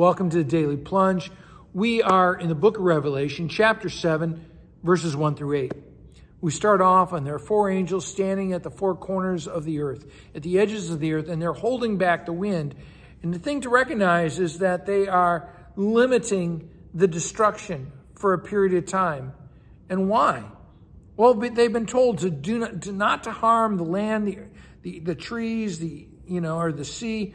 Welcome to the Daily Plunge. We are in the book of Revelation, chapter 7, verses 1 through 8. We start off, and there are four angels standing at the four corners of the earth, at the edges of the earth, and they're holding back the wind. And the thing to recognize is that they are limiting the destruction for a period of time. And why? Well, they've been told to do not to, not to harm the land, the, the, the trees, the you know, or the sea,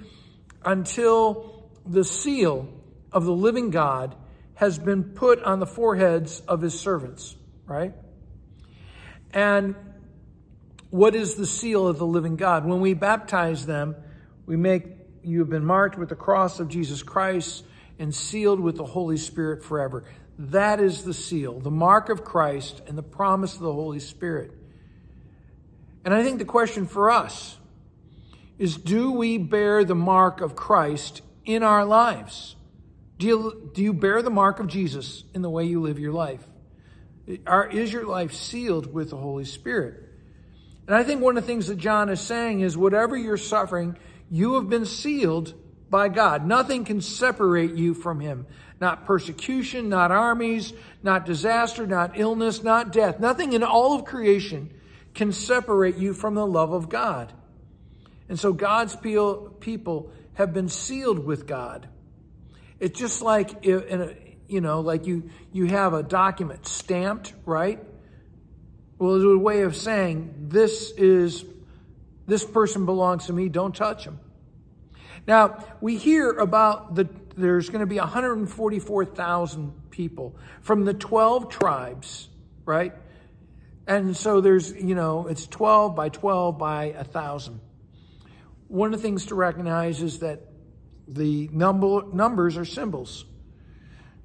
until the seal of the living God has been put on the foreheads of his servants, right? And what is the seal of the living God? When we baptize them, we make you have been marked with the cross of Jesus Christ and sealed with the Holy Spirit forever. That is the seal, the mark of Christ and the promise of the Holy Spirit. And I think the question for us is do we bear the mark of Christ in our lives? Do you, do you bear the mark of Jesus in the way you live your life? Are, is your life sealed with the Holy Spirit? And I think one of the things that John is saying is whatever you're suffering, you have been sealed by God. Nothing can separate you from Him. Not persecution, not armies, not disaster, not illness, not death. Nothing in all of creation can separate you from the love of God. And so God's people have been sealed with God. It's just like a, you know, like you you have a document stamped, right? Well, it's a way of saying this is this person belongs to me. Don't touch him. Now we hear about the there's going to be 144,000 people from the 12 tribes, right? And so there's, you know, it's 12 by 12 by a thousand. One of the things to recognize is that the number, numbers are symbols.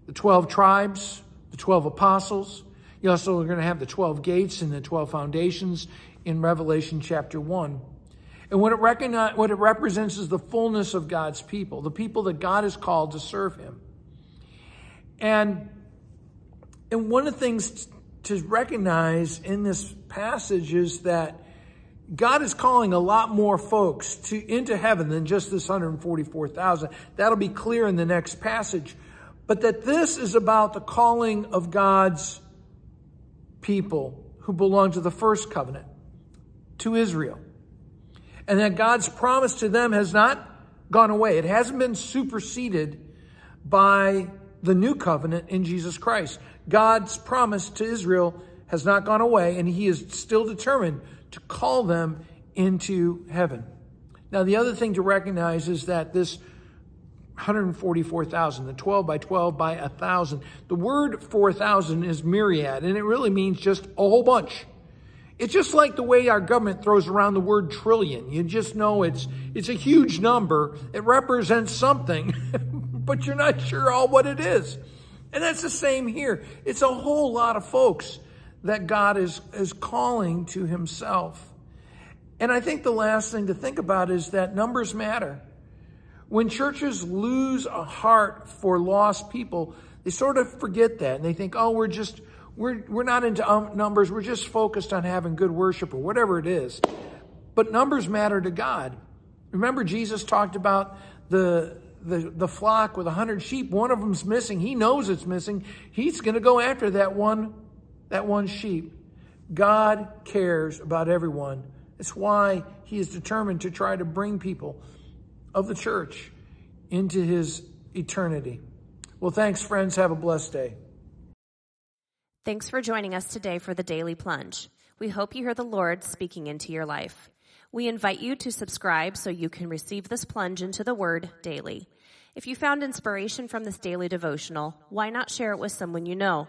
The 12 tribes, the 12 apostles. You also are going to have the 12 gates and the 12 foundations in Revelation chapter 1. And what it, recognize, what it represents is the fullness of God's people, the people that God has called to serve him. And, and one of the things to recognize in this passage is that God is calling a lot more folks to into heaven than just this 144,000. That'll be clear in the next passage. But that this is about the calling of God's people who belong to the first covenant, to Israel. And that God's promise to them has not gone away. It hasn't been superseded by the new covenant in Jesus Christ. God's promise to Israel has not gone away, and he is still determined to call them into heaven. Now, the other thing to recognize is that this 144,000, the 12 by 12 by 1,000, the word 4,000 is myriad, and it really means just a whole bunch. It's just like the way our government throws around the word trillion. You just know it's, it's a huge number. It represents something, but you're not sure all what it is. And that's the same here. It's a whole lot of folks that God is, is calling to himself. And I think the last thing to think about is that numbers matter. When churches lose a heart for lost people, they sort of forget that and they think, oh, we're just, we're, we're not into um, numbers. We're just focused on having good worship or whatever it is. But numbers matter to God. Remember, Jesus talked about the, the, the flock with a hundred sheep. One of them's missing. He knows it's missing. He's going to go after that one that one sheep. God cares about everyone. It's why he is determined to try to bring people of the church into his eternity. Well, thanks, friends. Have a blessed day. Thanks for joining us today for the Daily Plunge. We hope you hear the Lord speaking into your life. We invite you to subscribe so you can receive this plunge into the Word daily. If you found inspiration from this daily devotional, why not share it with someone you know?